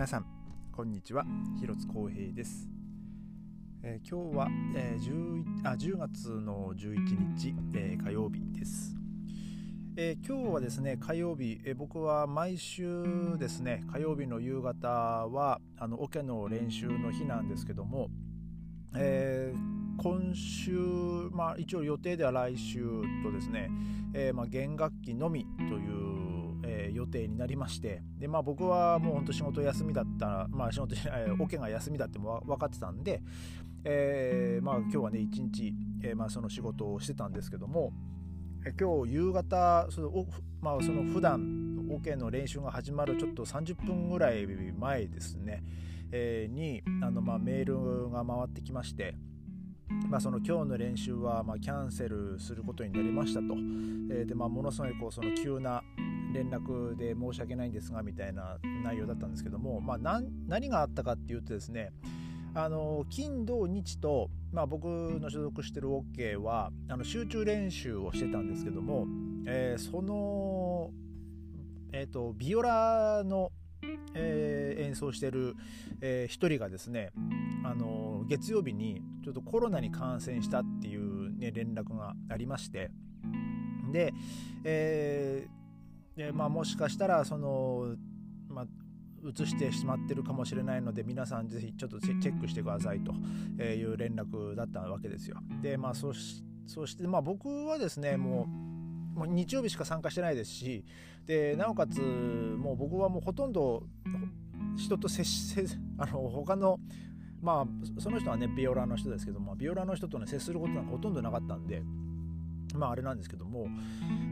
皆さんこんにちは。広津光平です、えー、今日は、えー、10, あ10月の11日、えー、火曜日です、え今日はですね火曜日、え僕は毎週ですね火曜日の夕方はあのオケの練習の日なんですけども、え今週、まあ、一応予定では来週とですね、えまあ、弦楽器のみというー、予定になりましてで、まあ、僕はもうほんと仕事休みだった、まあ、仕事オケが休みだっても分かってたんで、えー、まあ、今日はね一日、えー、まあ、その仕事をしてたんですけども、え今日夕方その、まあ、その普段オケの練習が始まるちょっと30分ぐらい前ですね、えにあの、まあ、メールが回ってきまして。まあ、その今日の練習はまキャンセルすることになりましたと、えー、でまあ、ものすごいこうその急な連絡で申し訳ないんですがみたいな内容だったんですけども、まあ、何があったかっていうとですねあの金土日と、まあ、僕の所属してる OK はあの集中練習をしてたんですけども、えー、その、えーと、ビオラの、えー、演奏してる、えー、1人がですねあの月曜日にちょっとコロナに感染したっていう、ね、連絡がありましてで、えーでまあ、もしかしたらその、まあ、移してしまってるかもしれないので皆さんぜひちょっとチェックしてくださいという連絡だったわけですよ。でまあそそしてまあ僕はですねもうもう日曜日しか参加してないですしでなおかつもう僕はもうほとんど人と接せあの他のまあその人はねビオラの人ですけどもビオラの人とね接することなんかほとんどなかったんでまああれなんですけども、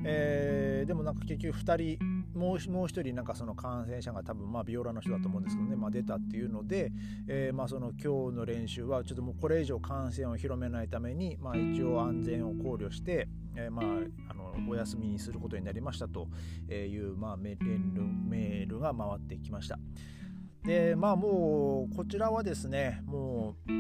えー、でもなんか結局2人もうもう1人なんかその感染者が多分まあビオラの人だと思うんですけどね、まあ、出たっていうので、えー、まあその今日の練習はちょっともうこれ以上感染を広めないために、まあ、一応安全を考慮して、えー、まああのお休みにすることになりましたという、まあ、メールが回ってきました。でまあもうこちらはですねもう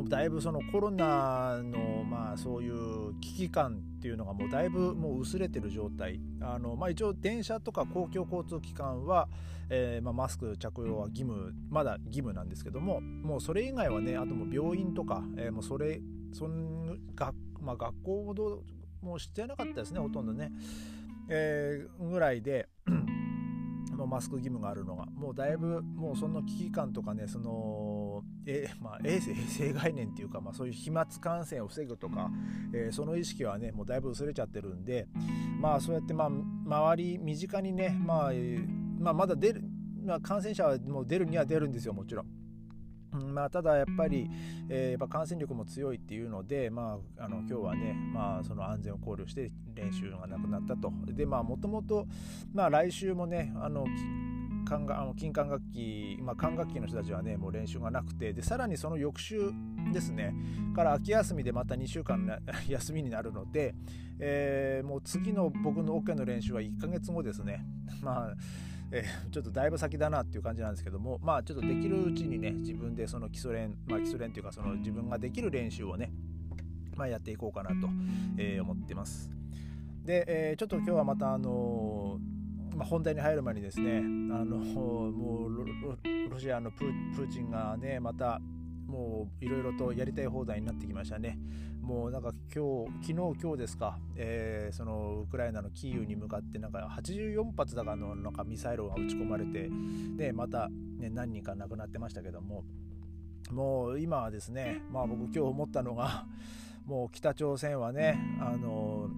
もうだいぶそのコロナのまあそういう危機感っていうのがもうだいぶもう薄れてる状態。あの、まあ、一応電車とか公共交通機関は、えー、まあ、マスク着用は義務まだ義務なんですけどももうそれ以外はねあともう病院とか、えー、もうそれそんが、まあ、学校ほどもうしてなかったですねほとんどね、えー、ぐらいで のマスク義務があるのがもうだいぶもうその危機感とかねそのえ、まあ、衛生概念っていうか、まあ、そういう飛沫感染を防ぐとか、えー、その意識はねもうだいぶ薄れちゃってるんでまあそうやってまあ周り身近にね、まあ、まあまだ出る、まあ、感染者はもう出るには出るんですよもちろん。まあ、ただやっぱり、えー、やっぱ感染力も強いっていうので、まあ、あの今日はね、まあ、その安全を考慮して練習がなくなったと。でまあもともと来週もねあの管あの金管楽器、まあ、管楽器の人たちはねもう練習がなくてでさらにその翌週ですねから秋休みでまた2週間 休みになるので、えー、もう次の僕のオ、ケの練習は1ヶ月後ですね。まあえー、ちょっとだいぶ先だなっていう感じなんですけどもまあちょっとできるうちにね自分でその基礎練まあ基礎練っていうかその自分ができる練習をねまあ、やっていこうかなと、えー、思ってます。で、えー、ちょっと今日はまたあのー、まあ、本題に入る前にですねあのもうロシアのプーチンがねまたもういろいろとやりたい放題になってきましたね。もうなんか今日、昨日、今日ですか、えー、そのウクライナのキーウに向かってなんか84発だかのなんかミサイルが撃ち込まれて、でまた、ね、何人か亡くなってましたけども、もう今はですね、まあ僕今日思ったのが、もう北朝鮮はね、あの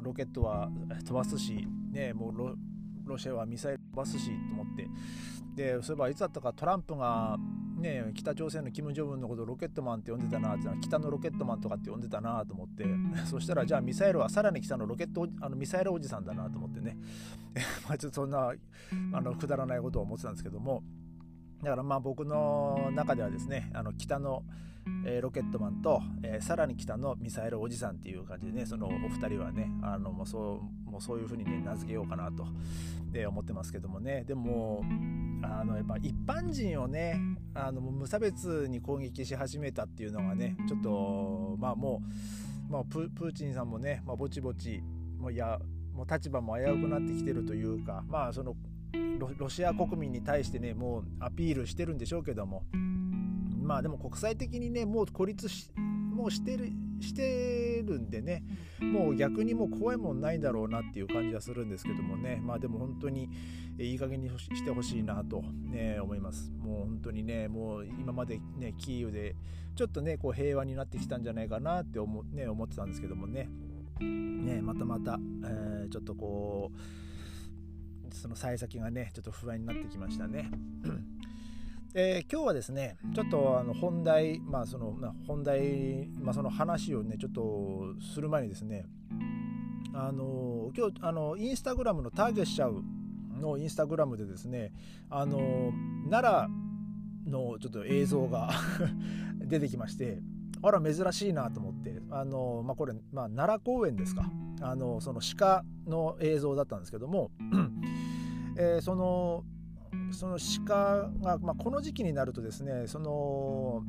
ロケットは飛ばすし、ね、もうロシアはミサイル飛ばすしと思って、でそういえばいつだったかトランプがね、北朝鮮のキム・ジョンウンのことをロケットマンって呼んでたなって北のロケットマンとかって呼んでたなと思って。そしたらじゃあミサイルはさらに北のロケットあのミサイルおじさんだなと思ってね。まあちょっとそんなあのくだらないことを思ってたんですけども。だからまあ僕の中ではですねあの北の、えー、ロケットマンと、えー、さらに北のミサイルおじさんっていう感じでねそのお二人はねあのもうそうもうそういうふうにね名付けようかなと、えー、思ってますけどもね。でもあのやっぱ一般人をねあの無差別に攻撃し始めたっていうのがねちょっとまあもう、まあ、プーチンさんもね、まあ、ぼちぼちもういやもう立場も危うくなってきてるというかまあそのロシア国民に対してねもうアピールしてるんでしょうけどもまあでも国際的にねもう孤立しもうしてるしてるんでねもう逆にもう怖いもんないだろうなっていう感じはするんですけどもね。まあでも本当にいい加減にしてほしいなと、ね、思います。もう本当にねもう今までねキーウでちょっとねこう平和になってきたんじゃないかなって思,、ね、思ってたんですけどもね。ねまたまた、えー、ちょっとこうその幸先がねちょっと不安になってきましたね。えー、今日はですねちょっとあの本題まあその、まあ、本題、まあ、その話をねちょっとする前にですねあの今日あのインスタグラムのターゲットしちゃうのインスタグラムでですねあの奈良のちょっと映像が 出てきましてあら珍しいなと思ってあの、まあ、これ、まあ、奈良公園ですか。あのその鹿の映像だったんですけども、えー、そのその鹿が、まあ、この時期になるとですねその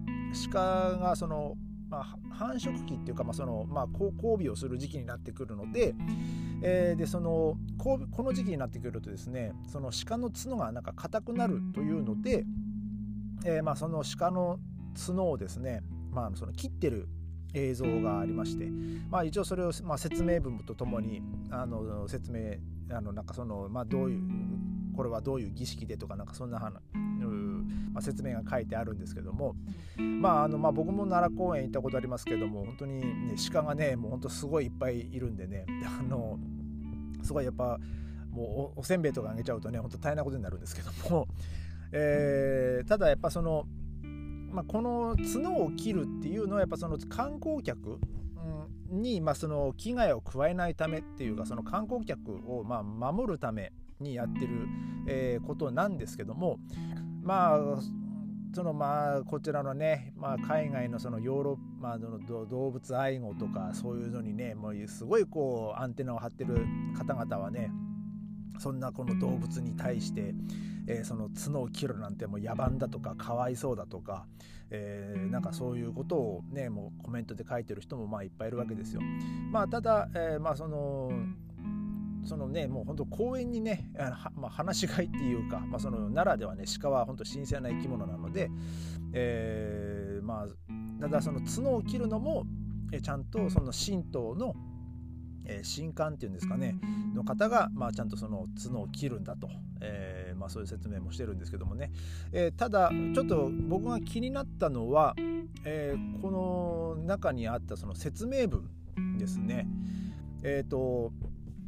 鹿がその、まあ、繁殖期っていうか、まあそのまあ、交尾をする時期になってくるので,、えー、でそのこの時期になってくるとですねその鹿の角がなんか硬くなるというので、えー、まあその鹿の角をですね、まあ、その切ってる映像がありまして、まあ、一応それを、まあ、説明文とともにあの説明あのなんかその、まあ、どういうこれはどういう儀式でとかなんかそんな話まあ、説明が書いてあるんですけども、まああのまあ、僕も奈良公園行ったことありますけども本当に、ね、鹿がねもう本当すごいいっぱいいるんでねあのすごいやっぱもうおせんべいとかあげちゃうとね本当大変なことになるんですけども、えー、ただやっぱその、まあ、この角を切るっていうのはやっぱその観光客に、まあ、その危害を加えないためっていうかその観光客をまあ守るためにやってる、えー、ことなんですけどもまあそのまあこちらのね、まあ、海外のそのヨーロッパの動物愛護とかそういうのにねもうすごいこうアンテナを張ってる方々はねそんなこの動物に対して、えー、その角を切るなんてもう野蛮だとかかわいそうだとか、えー、なんかそういうことをねもうコメントで書いてる人もまあいっぱいいるわけですよ。まあただ、えー、まあそのそのねもう本当公園にねあまあ、放し飼いっていうか、まあ、その奈良ではね鹿は本当新鮮な生き物なので、えー、まあただその角を切るのもえちゃんとその神道の、えー、神官っていうんですかねの方が、まあ、ちゃんとその角を切るんだと、えーまあ、そういう説明もしてるんですけどもね、えー、ただちょっと僕が気になったのは、えー、この中にあったその説明文ですね。えっ、ー、と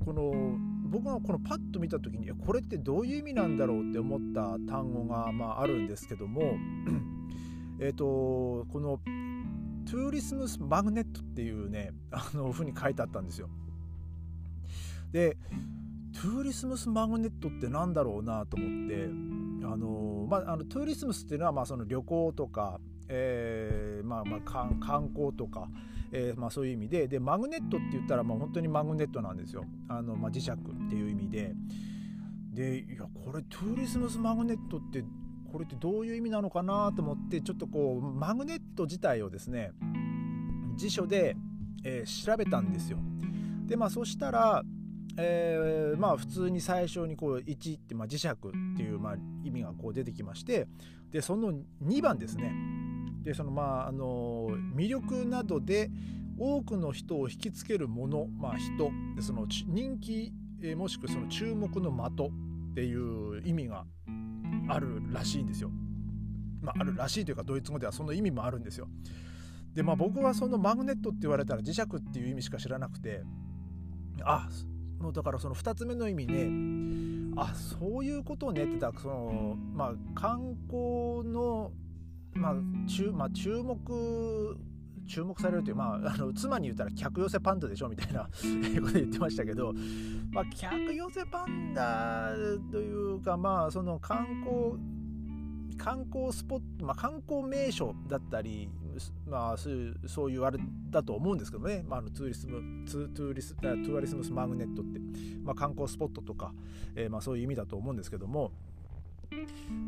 この僕がこのパッと見た時にこれってどういう意味なんだろうって思った単語がまああるんですけどもえっとこのトゥーリスムスマグネットっていうねあのふうに書いてあったんですよ。で Tourismusmagnet って何だろうなと思ってあのまああの Tourismus っていうのはまあその旅行とか、えー、まあまあ観光とかえー、まあ、そういう意味ででマグネットって言ったらまあ本当にマグネットなんですよ。あの、まあ、磁石っていう意味で。でいやこれ Tourismusmagnet ってこれってどういう意味なのかなと思ってちょっとこうマグネット自体をですね辞書で、えー、調べたんですよ。でまあそしたら、えー、まあ普通に最初にこう1って、まあ、磁石っていう、まあ、意味がこう出てきましてでその2番ですね。でそのまああの魅力などで多くの人を引きつけるもの、まあ、人でその人気もしくはその注目の的っていう意味があるらしいんですよ。まあ、あるらしいというかドイツ語ではその意味もあるんですよ。でまあ僕はそのマグネットって言われたら磁石っていう意味しか知らなくてあもうだからその2つ目の意味ねあそういうことをねってたそのまあ観光のまあ注まあ、注目注目されるという、まあ、あの妻に言ったら客寄せパンダでしょみたいな こと言ってましたけど、まあ、客寄せパンダというか、まあ、その観光観光スポット、まあ、観光名所だったり、まあ、そういうあれだと思うんですけどね、まあ、あの Tourismus Touris Tourismusmagnet って、まあ、観光スポットとか、えー、まあ、そういう意味だと思うんですけども、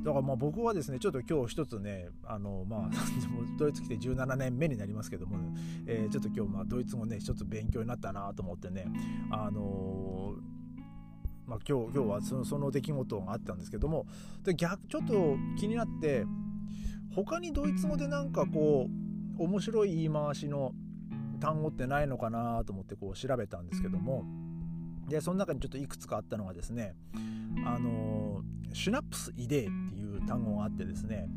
だからまあ僕はですねちょっと今日一つねあのまあ ドイツ来て17年目になりますけども、ね、えー、ちょっと今日まあドイツ語ね一つ勉強になったなと思ってねあのー、まあ、今日今日はそのその出来事があったんですけどもで逆ちょっと気になって他にドイツ語でなんかこう面白い言い回しの単語ってないのかなと思ってこう調べたんですけどもでその中にちょっといくつかあったのがですねあのシュナプスイデーっていう単語があってですね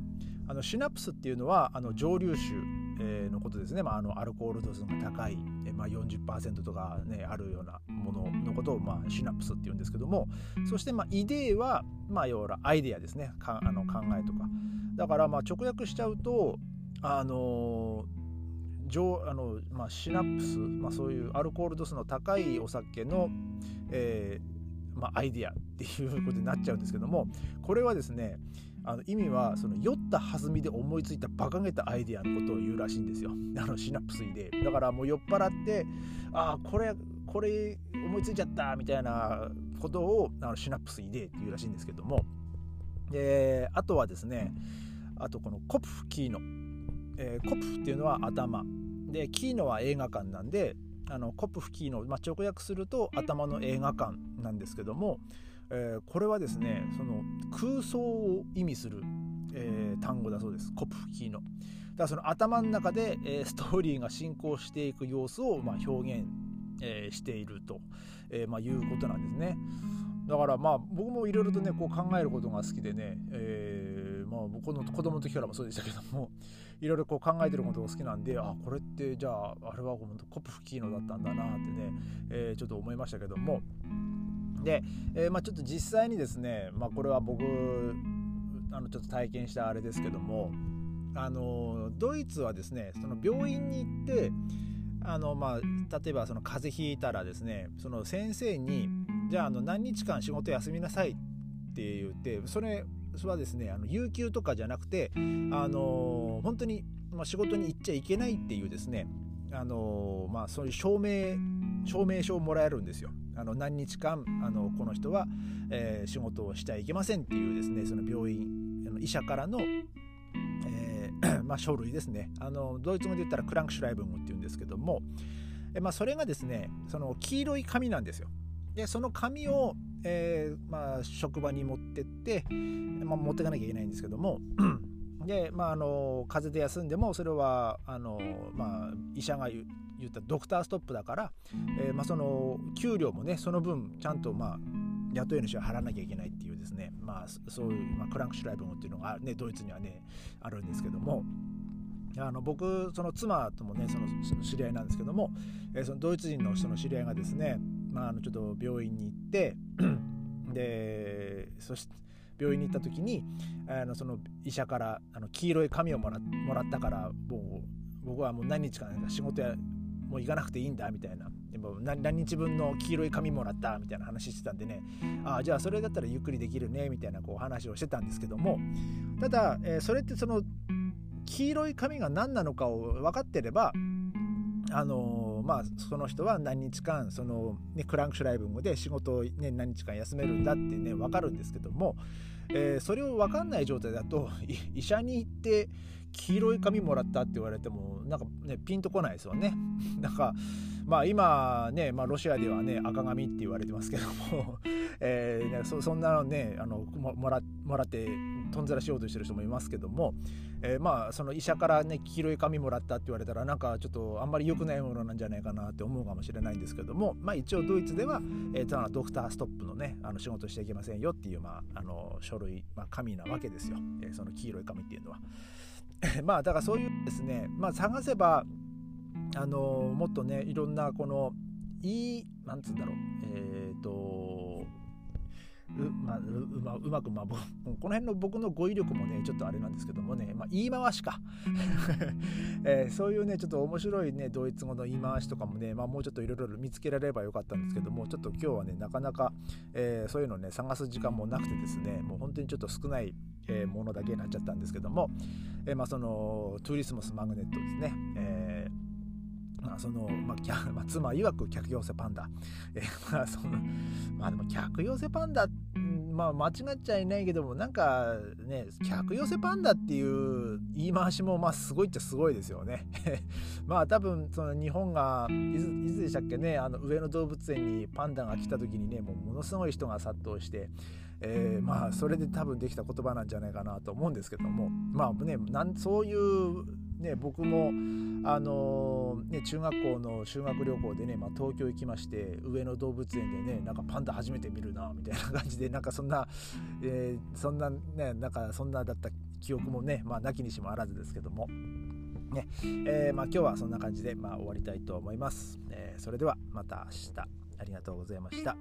あのシナプスっていうのはあの蒸留酒、えー、のことですね、まあ、あのアルコール度数が高い、えまあ40、とか、ね、あるようなもののことを、まあ、シナプスっていうんですけどもそして、まあ、イデーは、まあ、要はアイデアですね。かあの考えとか。だからまあ直訳しちゃうとあのあのまあ、シナプス、まあ、そういうアルコール度数の高いお酒の、えーまあ、アイディアっていうことになっちゃうんですけどもこれはですねあの意味はその酔った弾みで思いついた馬鹿げたアイデアのことを言うらしいんですよ。あのシナプスイで。だからもう酔っ払ってああこれこれ思いついちゃったみたいなことをあのシナプスイデっていうらしいんですけども。であとはですねあとこのコプフキーノ、えー、コプフっていうのは頭。でキーノは映画館なんであのコプフキーノ、まあ、直訳すると頭の映画館なんですけどもえー、これはですねその空想を意味する、えー、単語だそうですコプフキーの。だからその頭の中で、えー、ストーリーが進行していく様子を、まあ、表現、えー、していると、えーまあ、いうことなんですね。だからまあ僕もいろいろとねこう考えることが好きでね、えー、まあ僕の子供の時からもそうでしたけどもいろいろこう考えてることが好きなんであこれってじゃああれはコプフキーノだったんだなってね、えー、ちょっと思いましたけども。で、えー、まあ、ちょっと実際にですね、まあ、これは僕あのちょっと体験したあれですけどもあのドイツはですねその病院に行ってあの、まあ、例えばその風邪ひいたらですねその先生にじゃああの何日間仕事休みなさいって言ってそれはですねあの有給とかじゃなくてあの本当に、まあ、仕事に行っちゃいけないっていうですねあのまあそういう証明証明書をもらえるんですよ。あの何日間あのこの人は、えー、仕事をしちゃいけませんっていうですねその病院あの医者からの、えー、まあ、書類ですねあのドイツ語で言ったらクランクシュライブングっていうんですけども、えまあ、それがですねその黄色い紙なんですよ。でその紙を、えー、まあ、職場に持ってって、まあ、持っていかなきゃいけないんですけども。で、まあ、あの風邪で休んでもそれはあの、まあ、医者が言ったドクターストップだから、えー、まあ、その給料もねその分ちゃんとまあ雇い主は払わなきゃいけないっていうですね、まあ、そういう、まあ、クランクシュライブンっていうのが、ね、ドイツにはねあるんですけども。あの僕その妻ともねそのその知り合いなんですけども、えー、そのドイツ人の人の知り合いがですね、まあ、あのちょっと病院に行って でそして病院に行った時にあのその医者からあの黄色い紙をもらもらったからもう僕はもう何日か仕事やもう行かなくていいんだみたいな。でも何日分の黄色い紙もらったみたいな話してたんでね。ああじゃあそれだったらゆっくりできるねみたいなこう話をしてたんですけども。ただ、えー、それってその黄色い紙が何なのかを分かってればあの、まあその人は何日間その、ね、クランクシュライブングで仕事を、ね、何日間休めるんだってね分かるんですけども、えー、それを分かんない状態だと医者に行って黄色い紙もらったって言われてもなんかねピンとこないですよね。なんかまあ今ね、まあ、ロシアではね赤紙って言われてますけども、えー、そそんなのねあのもらもらってとんずらしようとしてる人もいますけども、えー、まあその医者からね黄色い紙もらったって言われたらなんかちょっとあんまり良くないものなんじゃないかなって思うかもしれないんですけども、まあ、一応ドイツでは、えー、ドクターストップのねあの仕事していけませんよっていう、まあ、あの書類、まあ、紙なわけですよ、えー、その黄色い紙っていうのは。まあだからそういうですね、まあ、探せばあのもっとねいろんなこのいいなんつうんだろう。えっ、ー、とう,、ま、うまうまく、まあ、この辺の僕の語彙力もねちょっとあれなんですけどもね、まあ、言い回しか、えー、そういうねちょっと面白いねドイツ語の言い回しとかもね、まあ、もうちょっといろいろ見つけられればよかったんですけどもちょっと今日はねなかなか、えー、そういうのね探す時間もなくてですねもう本当にちょっと少ない、えー、ものだけになっちゃったんですけども、え、まあその Tourismusmagnet ですね、えーまあそのまあ、まあ、妻曰く客寄せパンダ、えー、まあそのまあでも客寄せパンダまあ間違っちゃいないけどもなんかね客寄せパンダっていう言い回しもまあすごいっちゃすごいですよね。まあ多分その日本がいついつでしたっけねあの上野動物園にパンダが来た時にねもうものすごい人が殺到してえー、まあそれで多分できた言葉なんじゃないかなと思うんですけどもまあねなんそういうね僕もあのー、ね中学校の修学旅行でね、まあ、東京行きまして上野動物園でねなんかパンダ初めて見るなみたいな感じでなんかそんな、えー、そんなねなんかそんなだった記憶もねまあなきにしもあらずですけども。ねえー、まあ、今日はそんな感じで、まあ、終わりたいと思います、えー、それではまた明日ありがとうございました。